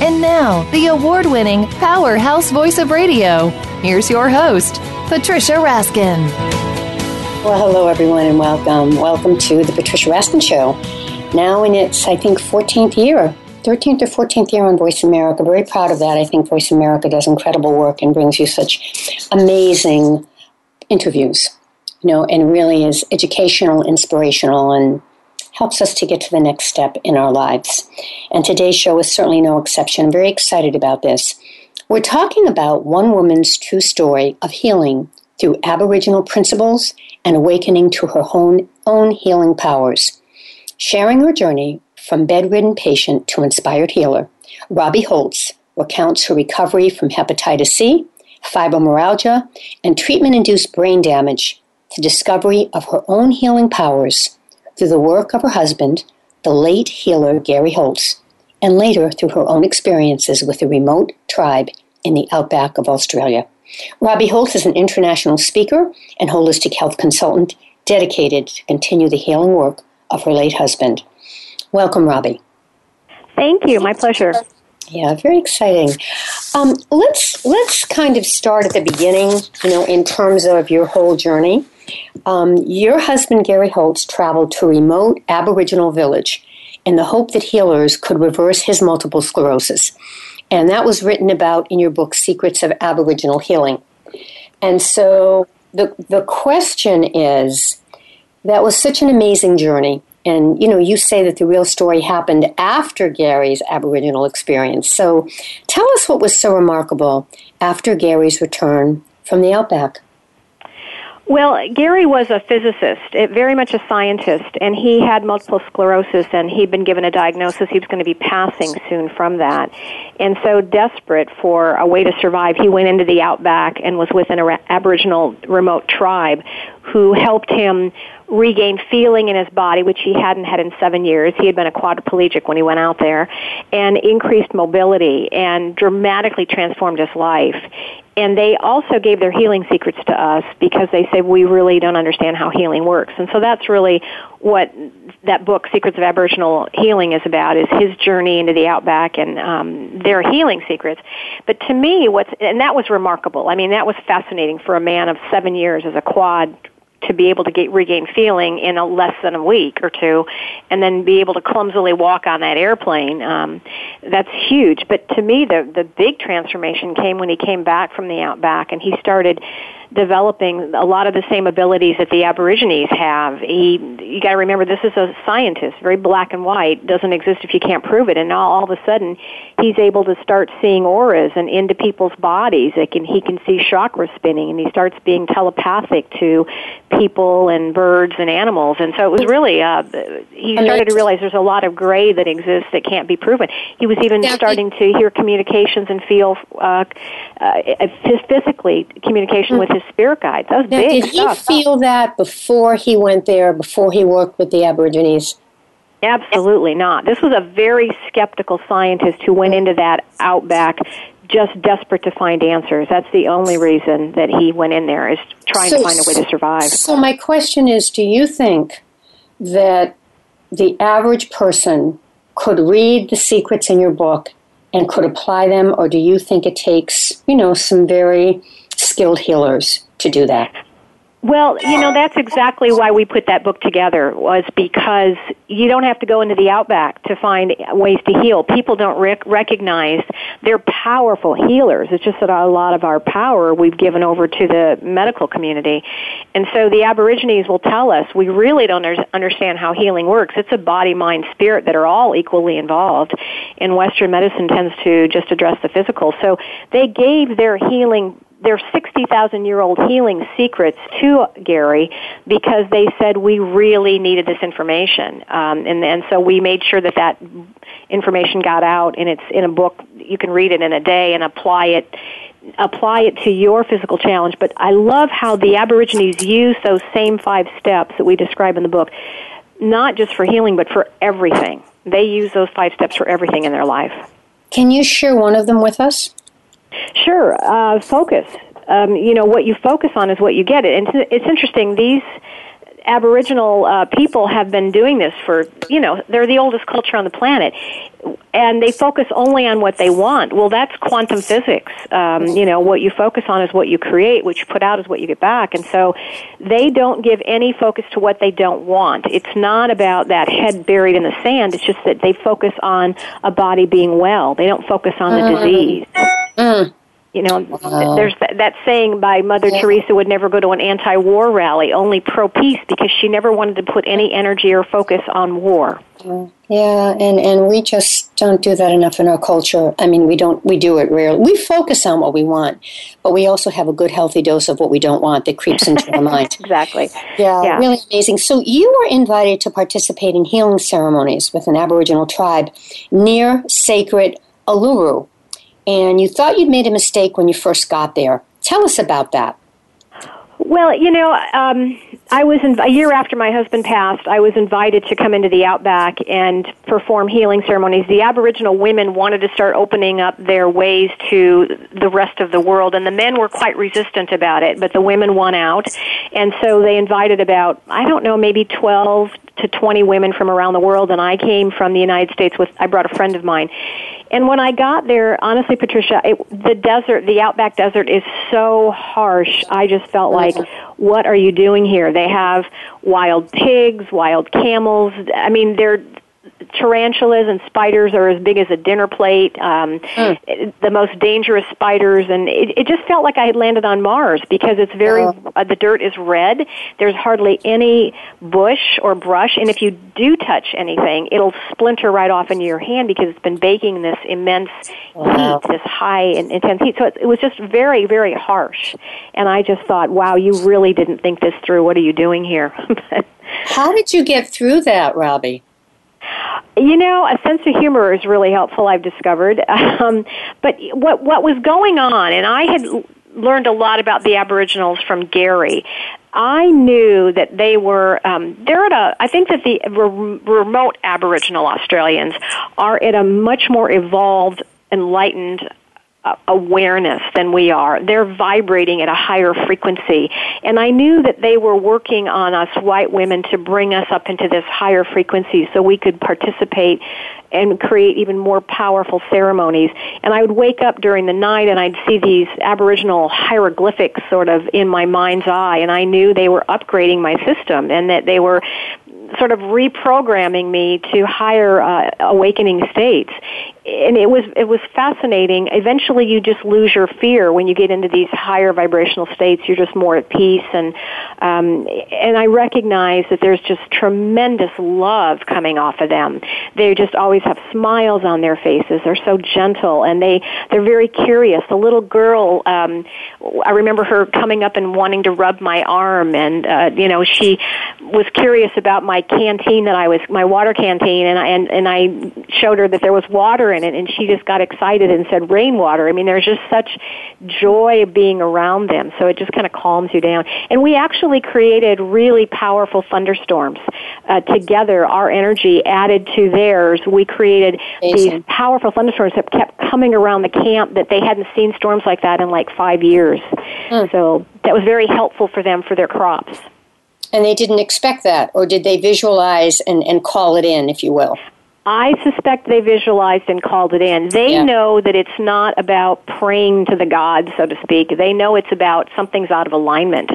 And now, the award winning powerhouse voice of radio. Here's your host, Patricia Raskin. Well, hello, everyone, and welcome. Welcome to the Patricia Raskin Show. Now in its, I think, 14th year. 13th or 14th year on Voice America. Very proud of that. I think Voice America does incredible work and brings you such amazing interviews, you know, and really is educational, inspirational, and helps us to get to the next step in our lives. And today's show is certainly no exception. I'm very excited about this. We're talking about one woman's true story of healing through Aboriginal principles and awakening to her own, own healing powers. Sharing her journey from bedridden patient to inspired healer, Robbie Holz recounts her recovery from hepatitis C fibromyalgia, and treatment induced brain damage, the discovery of her own healing powers through the work of her husband, the late healer Gary Holz, and later through her own experiences with a remote tribe in the outback of Australia. Robbie Holz is an international speaker and holistic health consultant dedicated to continue the healing work of her late husband. Welcome, Robbie. Thank you. My pleasure. Yeah, very exciting. Um, let's let's kind of start at the beginning. You know, in terms of your whole journey. Um, your husband Gary Holz traveled to a remote Aboriginal village in the hope that healers could reverse his multiple sclerosis, and that was written about in your book Secrets of Aboriginal Healing. And so the the question is, that was such an amazing journey and you know, you say that the real story happened after Gary's Aboriginal experience. So tell us what was so remarkable after Gary's return from the outback. Well, Gary was a physicist, very much a scientist, and he had multiple sclerosis, and he'd been given a diagnosis he was going to be passing soon from that. And so, desperate for a way to survive, he went into the outback and was with an Aboriginal remote tribe who helped him regain feeling in his body, which he hadn't had in seven years. He had been a quadriplegic when he went out there, and increased mobility and dramatically transformed his life. And they also gave their healing secrets to us because they said we really don't understand how healing works. And so that's really what that book, Secrets of Aboriginal Healing, is about: is his journey into the outback and um, their healing secrets. But to me, what's and that was remarkable. I mean, that was fascinating for a man of seven years as a quad to be able to get regain feeling in a less than a week or two, and then be able to clumsily walk on that airplane. Um, that's huge. But to me, the the big transformation came when he came back from the outback and he started developing a lot of the same abilities that the Aborigines have. He, you got to remember, this is a scientist, very black and white, doesn't exist if you can't prove it. And now all of a sudden, he's able to start seeing auras and into people's bodies. They can, he can see chakra spinning, and he starts being telepathic to people and birds and animals. And so it was really, uh, he started to realize there's a lot of gray that exists that can't be proven. He was even starting to hear communications and feel uh, uh, physically communication with his his spirit guides. That was now, Did stuff. he feel that before he went there, before he worked with the Aborigines? Absolutely not. This was a very skeptical scientist who went into that outback just desperate to find answers. That's the only reason that he went in there is trying so, to find a way to survive. So my question is, do you think that the average person could read the secrets in your book and could apply them or do you think it takes, you know, some very skilled healers to do that? Well, you know, that's exactly why we put that book together was because you don't have to go into the outback to find ways to heal. People don't rec- recognize they're powerful healers. It's just that a lot of our power we've given over to the medical community. And so the Aborigines will tell us we really don't understand how healing works. It's a body, mind, spirit that are all equally involved. And Western medicine tends to just address the physical. So they gave their healing their 60,000 year old healing secrets to Gary because they said we really needed this information. Um, and, and so we made sure that that information got out and it's in a book. You can read it in a day and apply it apply it to your physical challenge. But I love how the Aborigines use those same five steps that we describe in the book, not just for healing, but for everything. They use those five steps for everything in their life. Can you share one of them with us? Sure. Uh, focus. Um, you know, what you focus on is what you get. And it's interesting. These Aboriginal uh, people have been doing this for, you know, they're the oldest culture on the planet, and they focus only on what they want. Well, that's quantum physics. Um, you know, what you focus on is what you create, what you put out is what you get back, and so they don't give any focus to what they don't want. It's not about that head buried in the sand. It's just that they focus on a body being well. They don't focus on the mm. disease. Mm. You know, wow. there's that, that saying by Mother yeah. Teresa would never go to an anti-war rally, only pro-peace, because she never wanted to put any energy or focus on war. Yeah, and and we just don't do that enough in our culture. I mean, we don't. We do it rarely. We focus on what we want, but we also have a good, healthy dose of what we don't want that creeps into our mind. exactly. Yeah, yeah, really amazing. So you were invited to participate in healing ceremonies with an Aboriginal tribe near sacred Uluru and you thought you'd made a mistake when you first got there. Tell us about that. Well, you know, um, I was in, a year after my husband passed. I was invited to come into the outback and perform healing ceremonies. The Aboriginal women wanted to start opening up their ways to the rest of the world, and the men were quite resistant about it. But the women won out, and so they invited about I don't know, maybe twelve to twenty women from around the world. And I came from the United States with I brought a friend of mine, and when I got there, honestly, Patricia, it, the desert, the outback desert is so harsh. I just felt like, what are you doing here? They have wild pigs, wild camels. I mean, they're tarantulas and spiders are as big as a dinner plate. Um, mm. The most dangerous spiders, and it, it just felt like I had landed on Mars because it's very oh. uh, the dirt is red. There's hardly any bush or brush, and if you do touch anything, it'll splinter right off into your hand because it's been baking this immense wow. heat, this high and intense heat. So it, it was just very, very harsh. And I just thought, wow, you really didn't think this through. What are you doing here? How did you get through that, Robbie? You know, a sense of humor is really helpful. I've discovered, um, but what what was going on, and I had learned a lot about the Aboriginals from Gary. I knew that they were um, they're at a. I think that the re- remote Aboriginal Australians are at a much more evolved, enlightened awareness than we are. They're vibrating at a higher frequency. And I knew that they were working on us white women to bring us up into this higher frequency so we could participate and create even more powerful ceremonies. And I would wake up during the night and I'd see these Aboriginal hieroglyphics sort of in my mind's eye and I knew they were upgrading my system and that they were sort of reprogramming me to higher uh, awakening states and it was it was fascinating. Eventually you just lose your fear when you get into these higher vibrational states. You're just more at peace. And um, and I recognize that there's just tremendous love coming off of them. They just always have smiles on their faces. They're so gentle and they they're very curious. The little girl um, I remember her coming up and wanting to rub my arm and uh, you know she was curious about my canteen that I was my water canteen and I and, and I showed her that there was water in it and she just got excited and said rainwater. I mean there's just such joy being around them. So it just kind of calms you down. And we actually created really powerful thunderstorms uh, together. Our energy added to theirs. We created Amazing. these powerful thunderstorms that kept coming around the camp that they hadn't seen storms like that in like 5 years. Mm. So that was very helpful for them for their crops. And they didn't expect that, or did they visualize and, and call it in, if you will? I suspect they visualized and called it in. They Yeah. know that it's not about praying to the gods, so to speak. They know it's about something's out of alignment,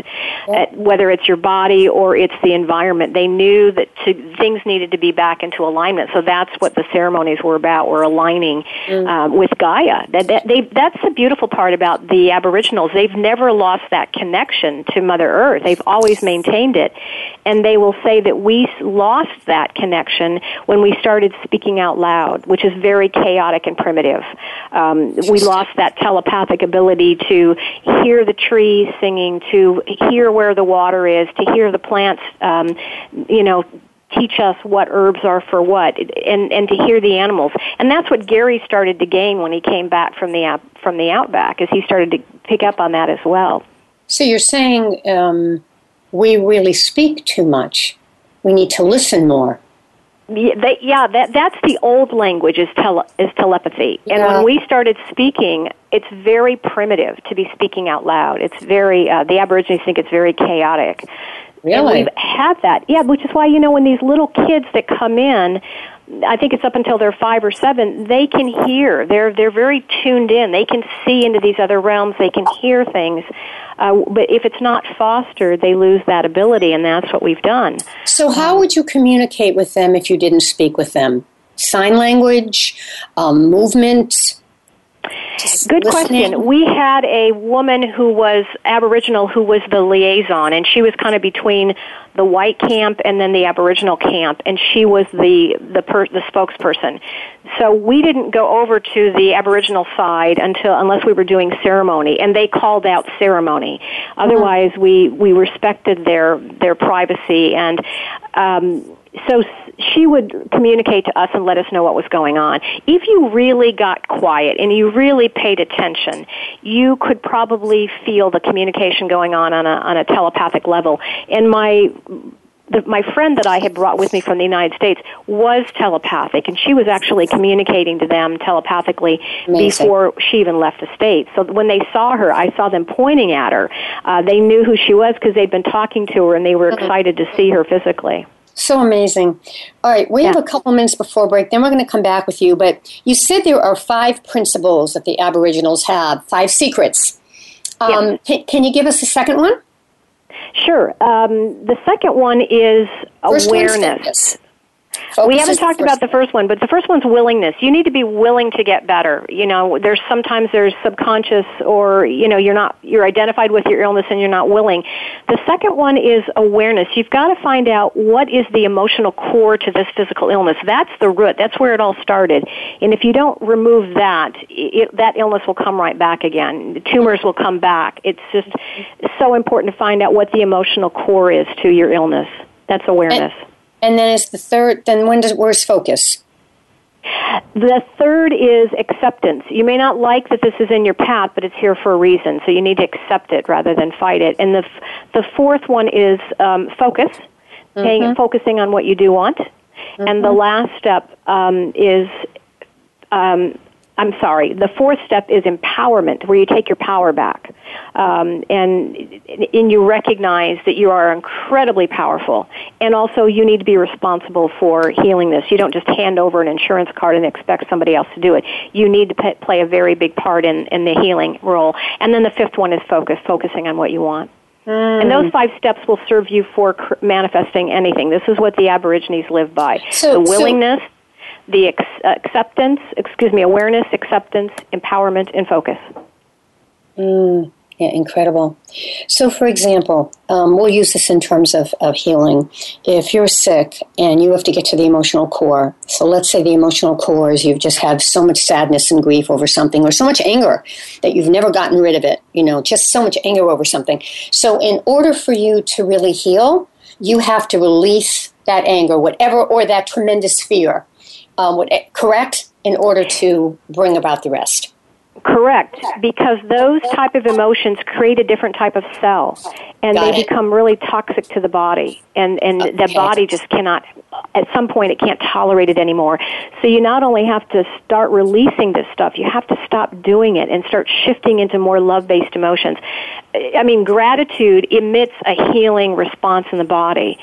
uh, whether it's your body or it's the environment. They knew that to, things needed to be back into alignment. So that's what the ceremonies were about. We're aligning um, with Gaia. That, that, they, that's the beautiful part about the Aboriginals. They've never lost that connection to Mother Earth. They've always maintained it. And they will say that we lost that connection when we started speaking out loud, which is very chaotic and primitive. Um, we lost that telepathic ability to hear the trees singing, to hear where the water is, to hear the plants, um, you know, teach us what herbs are for what and and to hear the animals and that's what Gary started to gain when he came back from the from the outback as he started to pick up on that as well So you're saying um, we really speak too much. We need to listen more. Yeah, they, yeah, that that's the old language is tele, is telepathy. And Yeah. when we started speaking, it's very primitive to be speaking out loud. It's very uh, the Aborigines think it's very chaotic. And Really? we've had that. Yeah, which is why you know when these little kids that come in, I think it's up until they're 5 or 7, they can hear. They're they're very tuned in. They can see into these other realms. They can hear things. Uh, but if it's not fostered, they lose that ability, and that's what we've done. So, how would you communicate with them if you didn't speak with them? Sign language, um, movement. Just Good listening? question. We had a woman who was Aboriginal who was the liaison, and she was kind of between the white camp and then the Aboriginal camp, and she was the the, per, the spokesperson. So we didn't go over to the Aboriginal side until unless we were doing ceremony, and they called out ceremony. Otherwise, we we respected their their privacy and. Um, so she would communicate to us and let us know what was going on. If you really got quiet and you really paid attention, you could probably feel the communication going on on a, on a telepathic level. And my the, my friend that I had brought with me from the United States was telepathic, and she was actually communicating to them telepathically Amazing. before she even left the state. So when they saw her, I saw them pointing at her. Uh, they knew who she was because they'd been talking to her, and they were excited to see her physically. So amazing. All right, we have a couple minutes before break, then we're going to come back with you. But you said there are five principles that the Aboriginals have, five secrets. Um, can, can you give us a second one? Sure. Um, the second one is First awareness. Focus. We haven't talked the about the first one, but the first one's willingness. You need to be willing to get better. You know, there's sometimes there's subconscious or, you know, you're not, you're identified with your illness and you're not willing. The second one is awareness. You've got to find out what is the emotional core to this physical illness. That's the root. That's where it all started. And if you don't remove that, it, that illness will come right back again. The tumors will come back. It's just so important to find out what the emotional core is to your illness. That's awareness. And then is the third, then when does, where's focus? The third is acceptance. You may not like that this is in your path, but it's here for a reason. So you need to accept it rather than fight it. And the f- the fourth one is um, focus, paying focusing on what you do want. And the last step um, is um, I'm sorry. The fourth step is empowerment, where you take your power back, um, and and you recognize that you are incredibly powerful, and also you need to be responsible for healing this. You don't just hand over an insurance card and expect somebody else to do it. You need to p- play a very big part in in the healing role. And then the fifth one is focus, focusing on what you want. And those five steps will serve you for cr- manifesting anything. This is what the Aborigines live by. So- the so- willingness, the ex- acceptance, excuse me, awareness, acceptance, empowerment, and focus. Yeah, incredible. So, for example, um, we'll use this in terms of, of healing. If you're sick and you have to get to the emotional core, so let's say the emotional core is you've just have so much sadness and grief over something, or so much anger that you've never gotten rid of it, you know, just so much anger over something. So, in order for you to really heal, you have to release that anger, whatever, or that tremendous fear, um, what, correct, in order to bring about the rest. Correct, because those type of emotions create a different type of cell, and Got they it. become really toxic to the body, and and the body just cannot. At some point, it can't tolerate it anymore. So you not only have to start releasing this stuff, you have to stop doing it and start shifting into more love-based emotions. I mean, gratitude emits a healing response in the body.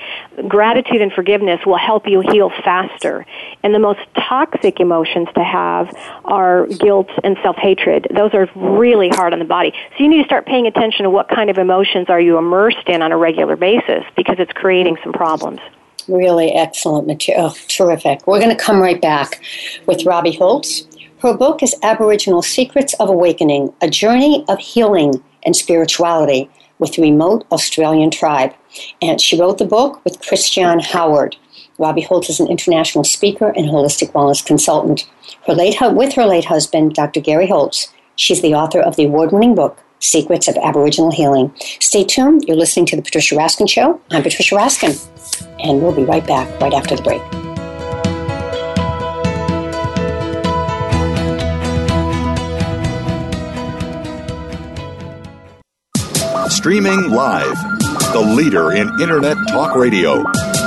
Gratitude and forgiveness will help you heal faster. And the most toxic emotions to have are guilt and self-hatred. Those are really hard on the body. So you need to start paying attention to what kind of emotions are you immersed in on a regular basis because it's creating some problems. Really excellent material. Oh, terrific. We're going to come right back with Robbie Holz. Her book is Aboriginal Secrets of Awakening, a journey of healing and spirituality with the remote Australian tribe. And she wrote the book with Christian Howard. Robbie Holz is an international speaker and holistic wellness consultant. Her late, with her late husband, Dr. Gary Holz, she's the author of the award winning book, Secrets of Aboriginal Healing. Stay tuned. You're listening to The Patricia Raskin Show. I'm Patricia Raskin, and we'll be right back right after the break. Streaming live, the leader in Internet Talk Radio,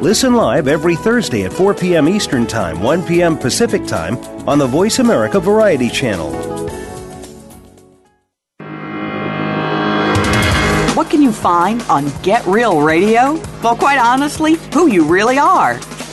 Listen live every Thursday at 4 p.m. Eastern Time, 1 p.m. Pacific Time on the Voice America Variety Channel. What can you find on Get Real Radio? Well, quite honestly, who you really are.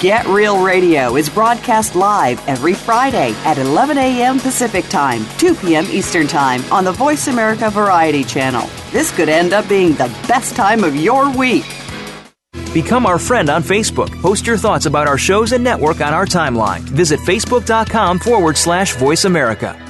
Get Real Radio is broadcast live every Friday at 11 a.m. Pacific Time, 2 p.m. Eastern Time on the Voice America Variety Channel. This could end up being the best time of your week. Become our friend on Facebook. Post your thoughts about our shows and network on our timeline. Visit facebook.com forward slash voice America.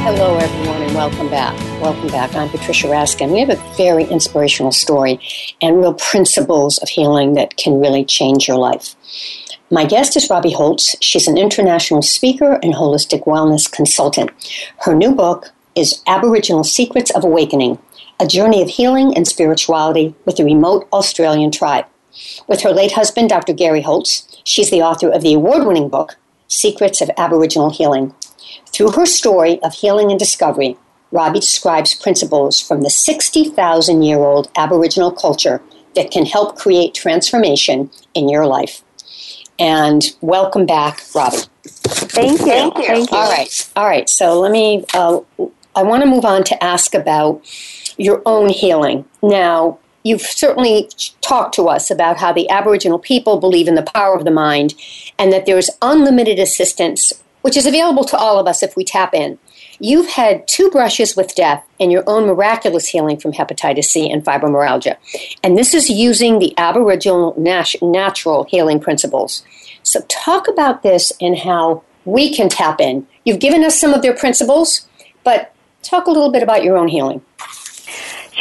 Hello everyone and welcome back. Welcome back. I'm Patricia Raskin. We have a very inspirational story and real principles of healing that can really change your life. My guest is Robbie Holz. She's an international speaker and holistic wellness consultant. Her new book is Aboriginal Secrets of Awakening A Journey of Healing and Spirituality with the Remote Australian Tribe. With her late husband, Dr. Gary Holz, she's the author of the award winning book, Secrets of Aboriginal Healing. Through her story of healing and discovery, Robbie describes principles from the 60,000 year old Aboriginal culture that can help create transformation in your life. And welcome back, Robbie. Thank you. Thank you. Thank you. All right. All right. So let me, uh, I want to move on to ask about your own healing. Now, you've certainly talked to us about how the Aboriginal people believe in the power of the mind and that there's unlimited assistance, which is available to all of us if we tap in. You've had two brushes with death and your own miraculous healing from hepatitis C and fibromyalgia. And this is using the Aboriginal natural healing principles. So, talk about this and how we can tap in. You've given us some of their principles, but talk a little bit about your own healing.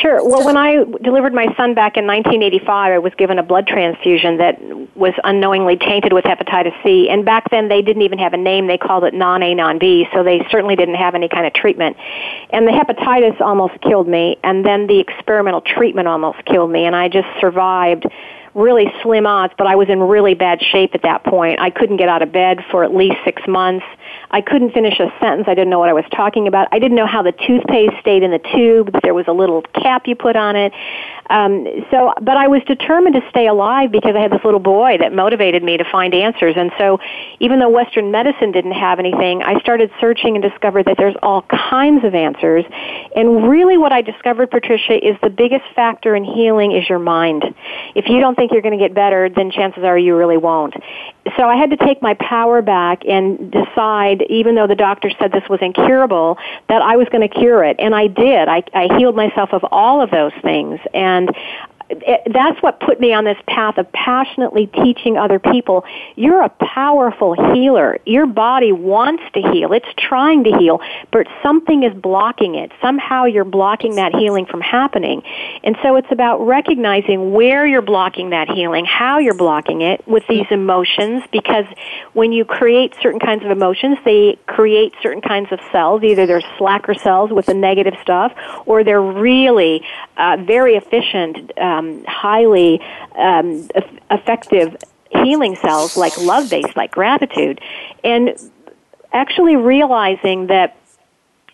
Sure. Well, when I delivered my son back in 1985, I was given a blood transfusion that was unknowingly tainted with hepatitis C. And back then, they didn't even have a name. They called it non A, non B, so they certainly didn't have any kind of treatment. And the hepatitis almost killed me, and then the experimental treatment almost killed me, and I just survived really slim odds, but I was in really bad shape at that point. I couldn't get out of bed for at least six months. I couldn't finish a sentence. I didn't know what I was talking about. I didn't know how the toothpaste stayed in the tube. There was a little cap you put on it. Um, so, but I was determined to stay alive because I had this little boy that motivated me to find answers. And so, even though Western medicine didn't have anything, I started searching and discovered that there's all kinds of answers. And really, what I discovered, Patricia, is the biggest factor in healing is your mind. If you don't think you're going to get better, then chances are you really won't. So I had to take my power back and decide, even though the doctor said this was incurable, that I was going to cure it. And I did. I, I healed myself of all of those things. And that's what put me on this path of passionately teaching other people. You're a powerful healer. Your body wants to heal. It's trying to heal, but something is blocking it. Somehow you're blocking that healing from happening. And so it's about recognizing where you're blocking that healing, how you're blocking it with these emotions, because when you create certain kinds of emotions, they create certain kinds of cells. Either they're slacker cells with the negative stuff, or they're really uh, very efficient. Uh, um, highly um, effective healing cells like love based, like gratitude, and actually realizing that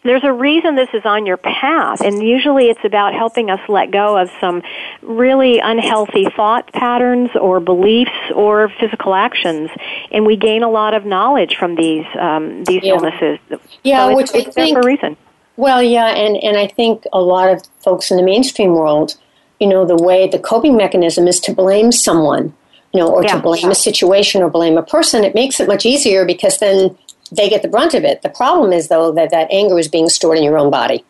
there's a reason this is on your path, and usually it's about helping us let go of some really unhealthy thought patterns or beliefs or physical actions, and we gain a lot of knowledge from these um, these yeah. illnesses. Yeah, so which it's, I think for a reason. Well, yeah, and and I think a lot of folks in the mainstream world you know, the way the coping mechanism is to blame someone, you know, or yeah, to blame a situation or blame a person, it makes it much easier because then they get the brunt of it. The problem is, though, that that anger is being stored in your own body.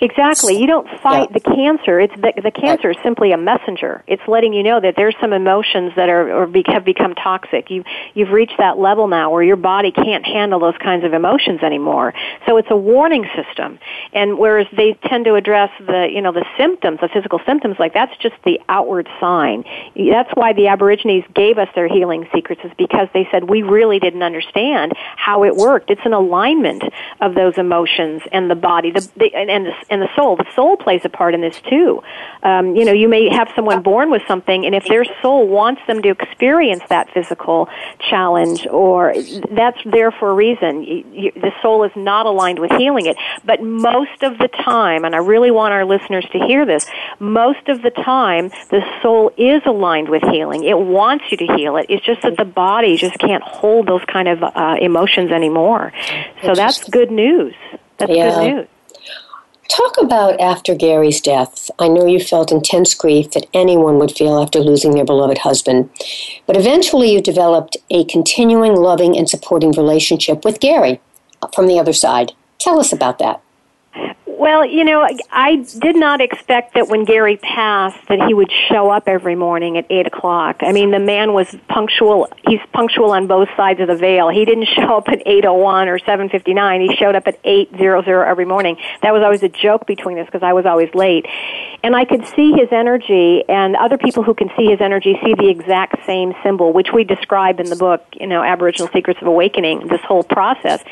Exactly. You don't fight yeah. the cancer. It's the, the cancer is simply a messenger. It's letting you know that there's some emotions that are or be, have become toxic. You you've reached that level now where your body can't handle those kinds of emotions anymore. So it's a warning system. And whereas they tend to address the you know the symptoms, the physical symptoms, like that's just the outward sign. That's why the Aborigines gave us their healing secrets, is because they said we really didn't understand how it worked. It's an alignment of those emotions and the body, the, the and the and the soul. The soul plays a part in this too. Um, you know, you may have someone born with something, and if their soul wants them to experience that physical challenge, or that's there for a reason. You, you, the soul is not aligned with healing it. But most of the time, and I really want our listeners to hear this, most of the time, the soul is aligned with healing. It wants you to heal it. It's just that the body just can't hold those kind of uh, emotions anymore. So that's good news. That's yeah. good news. Talk about after Gary's death. I know you felt intense grief that anyone would feel after losing their beloved husband, but eventually you developed a continuing, loving, and supporting relationship with Gary from the other side. Tell us about that. Well, you know, I did not expect that when Gary passed that he would show up every morning at eight o'clock. I mean, the man was punctual. He's punctual on both sides of the veil. He didn't show up at eight oh one or seven fifty nine. He showed up at eight zero zero every morning. That was always a joke between us because I was always late, and I could see his energy. And other people who can see his energy see the exact same symbol, which we describe in the book. You know, Aboriginal Secrets of Awakening. This whole process,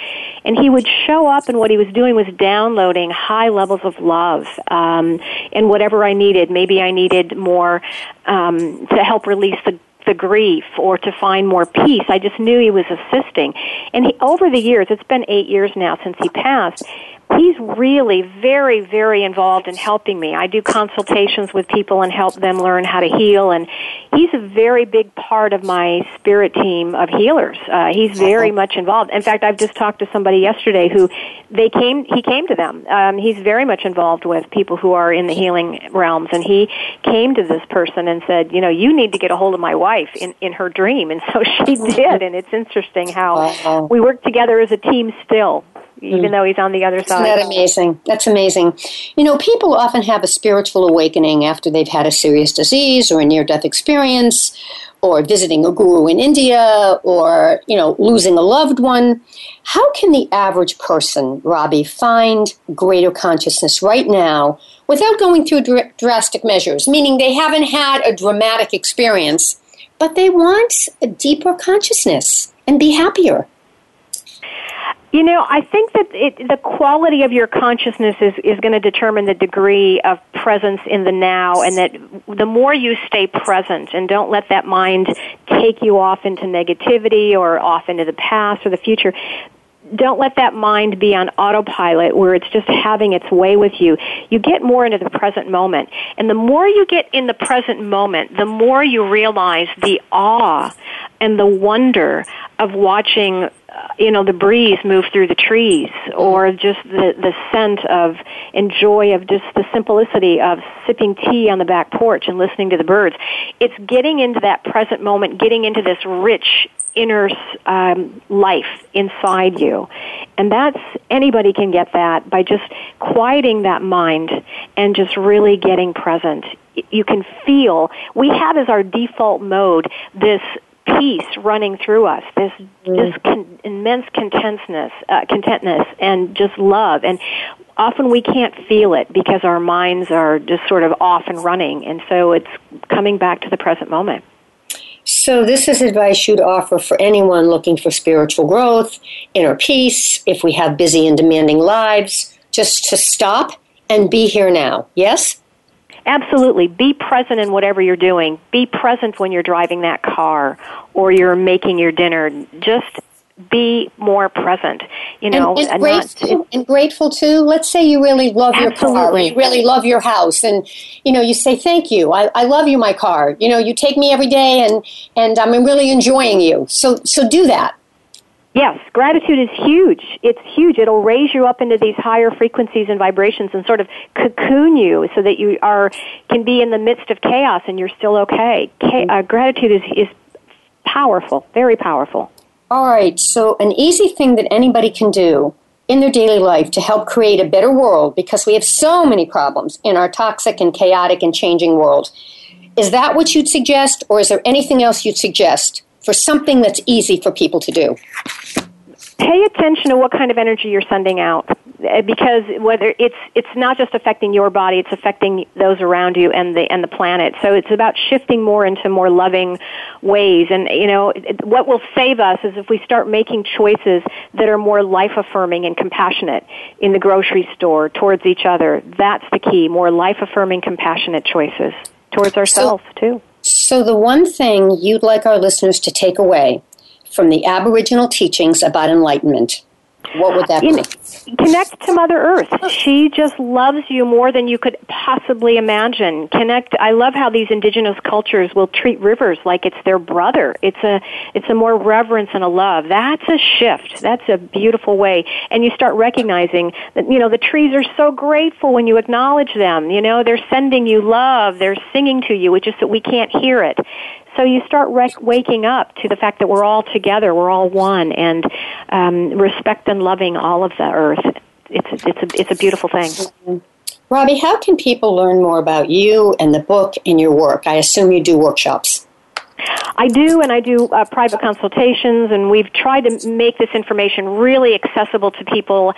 and he would show up, and what he was doing was downloading high levels of love um, and whatever I needed. Maybe I needed more um, to help release the the grief or to find more peace. I just knew he was assisting. And he, over the years, it's been eight years now since he passed, he's really very, very involved in helping me. I do consultations with people and help them learn how to heal, and he's a very big part of my spirit team of healers. Uh, he's very much involved. In fact, I've just talked to somebody yesterday who they came. He came to them. Um, he's very much involved with people who are in the healing realms, and he came to this person and said, "You know, you need to get a hold of my wife in in her dream." And so she did, and it's interesting how we work together as a team still even mm. though he's on the other side. Isn't that amazing? That's amazing. You know, people often have a spiritual awakening after they've had a serious disease or a near death experience or visiting a guru in India or, you know, losing a loved one. How can the average person, Robbie, find greater consciousness right now without going through dr- drastic measures? Meaning they haven't had a dramatic experience, but they want a deeper consciousness and be happier. You know, I think that it, the quality of your consciousness is, is going to determine the degree of presence in the now, and that the more you stay present and don't let that mind take you off into negativity or off into the past or the future, don't let that mind be on autopilot where it's just having its way with you. You get more into the present moment. And the more you get in the present moment, the more you realize the awe and the wonder of watching you know the breeze move through the trees or just the the scent of and joy of just the simplicity of sipping tea on the back porch and listening to the birds. It's getting into that present moment getting into this rich inner um, life inside you. And that's anybody can get that by just quieting that mind and just really getting present. You can feel we have as our default mode this peace running through us, this just con- immense contentness, uh, contentness, and just love. And often we can't feel it because our minds are just sort of off and running, and so it's coming back to the present moment. So, this is advice you'd offer for anyone looking for spiritual growth, inner peace, if we have busy and demanding lives, just to stop and be here now. Yes? Absolutely. Be present in whatever you're doing. Be present when you're driving that car or you're making your dinner. Just be more present. You know, and, and, grateful, not, and grateful too. Let's say you really love absolutely. your car, you really love your house, and you know you say thank you. I, I love you, my car. You know, you take me every day, and and I'm really enjoying you. So so do that. Yes, gratitude is huge. It's huge. It'll raise you up into these higher frequencies and vibrations and sort of cocoon you so that you are can be in the midst of chaos and you're still okay. uh, gratitude is is powerful, very powerful. All right. So an easy thing that anybody can do in their daily life to help create a better world because we have so many problems in our toxic and chaotic and changing world. Is that what you'd suggest or is there anything else you'd suggest for something that's easy for people to do? Pay attention to what kind of energy you're sending out eh, because whether it's it's not just affecting your body it's affecting those around you and the and the planet. So it's about shifting more into more loving ways. And you know what will save us is if we start making choices that are more life affirming and compassionate in the grocery store towards each other. That's the key more life affirming compassionate choices towards ourselves so, too so, the one thing you'd like our listeners to take away from the Aboriginal teachings about enlightenment, what would that be? Connect to Mother Earth. She just loves you more than you could possibly imagine. Connect. I love how these indigenous cultures will treat rivers like it's their brother. It's a it's a more reverence and a love. That's a shift. That's a beautiful way. And you start recognizing that you know the trees are so grateful when you acknowledge them. You know they're sending you love. They're singing to you. It's just that we can't hear it. So you start rec- waking up to the fact that we're all together, we're all one, and um, respect and loving all of the earth. It's a, it's a, it's a beautiful thing. Robbie, how can people learn more about you and the book and your work? I assume you do workshops. I do, and I do uh, private consultations, and we've tried to make this information really accessible to people.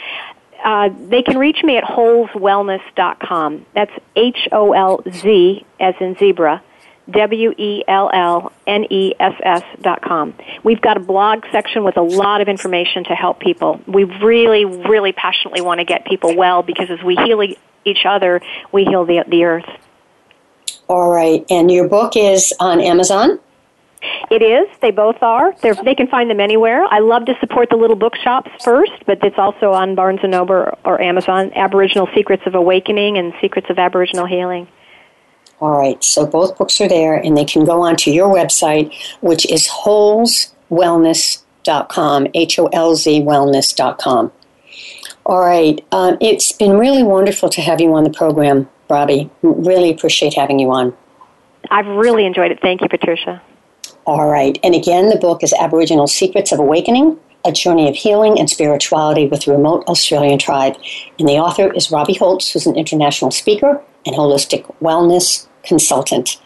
Uh, they can reach me at wellness.com. That's H O L Z, as in zebra, W E L L N E S S dot com. We've got a blog section with a lot of information to help people. We really, really passionately want to get people well because as we heal each other, we heal the, the earth. All right. And your book is on Amazon? It is. They both are. They're, they can find them anywhere. I love to support the little bookshops first, but it's also on Barnes & Noble or, or Amazon, Aboriginal Secrets of Awakening and Secrets of Aboriginal Healing. All right, so both books are there, and they can go onto your website, which is holzwellness.com, H O L Z wellness.com. All right, um, it's been really wonderful to have you on the program, Robbie. Really appreciate having you on. I've really enjoyed it. Thank you, Patricia. All right, and again, the book is Aboriginal Secrets of Awakening A Journey of Healing and Spirituality with a Remote Australian Tribe. And the author is Robbie Holz, who's an international speaker and holistic wellness consultant.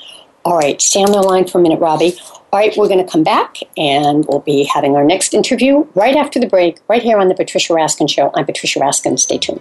All right, stay on the line for a minute, Robbie. All right, we're going to come back and we'll be having our next interview right after the break, right here on The Patricia Raskin Show. I'm Patricia Raskin. Stay tuned.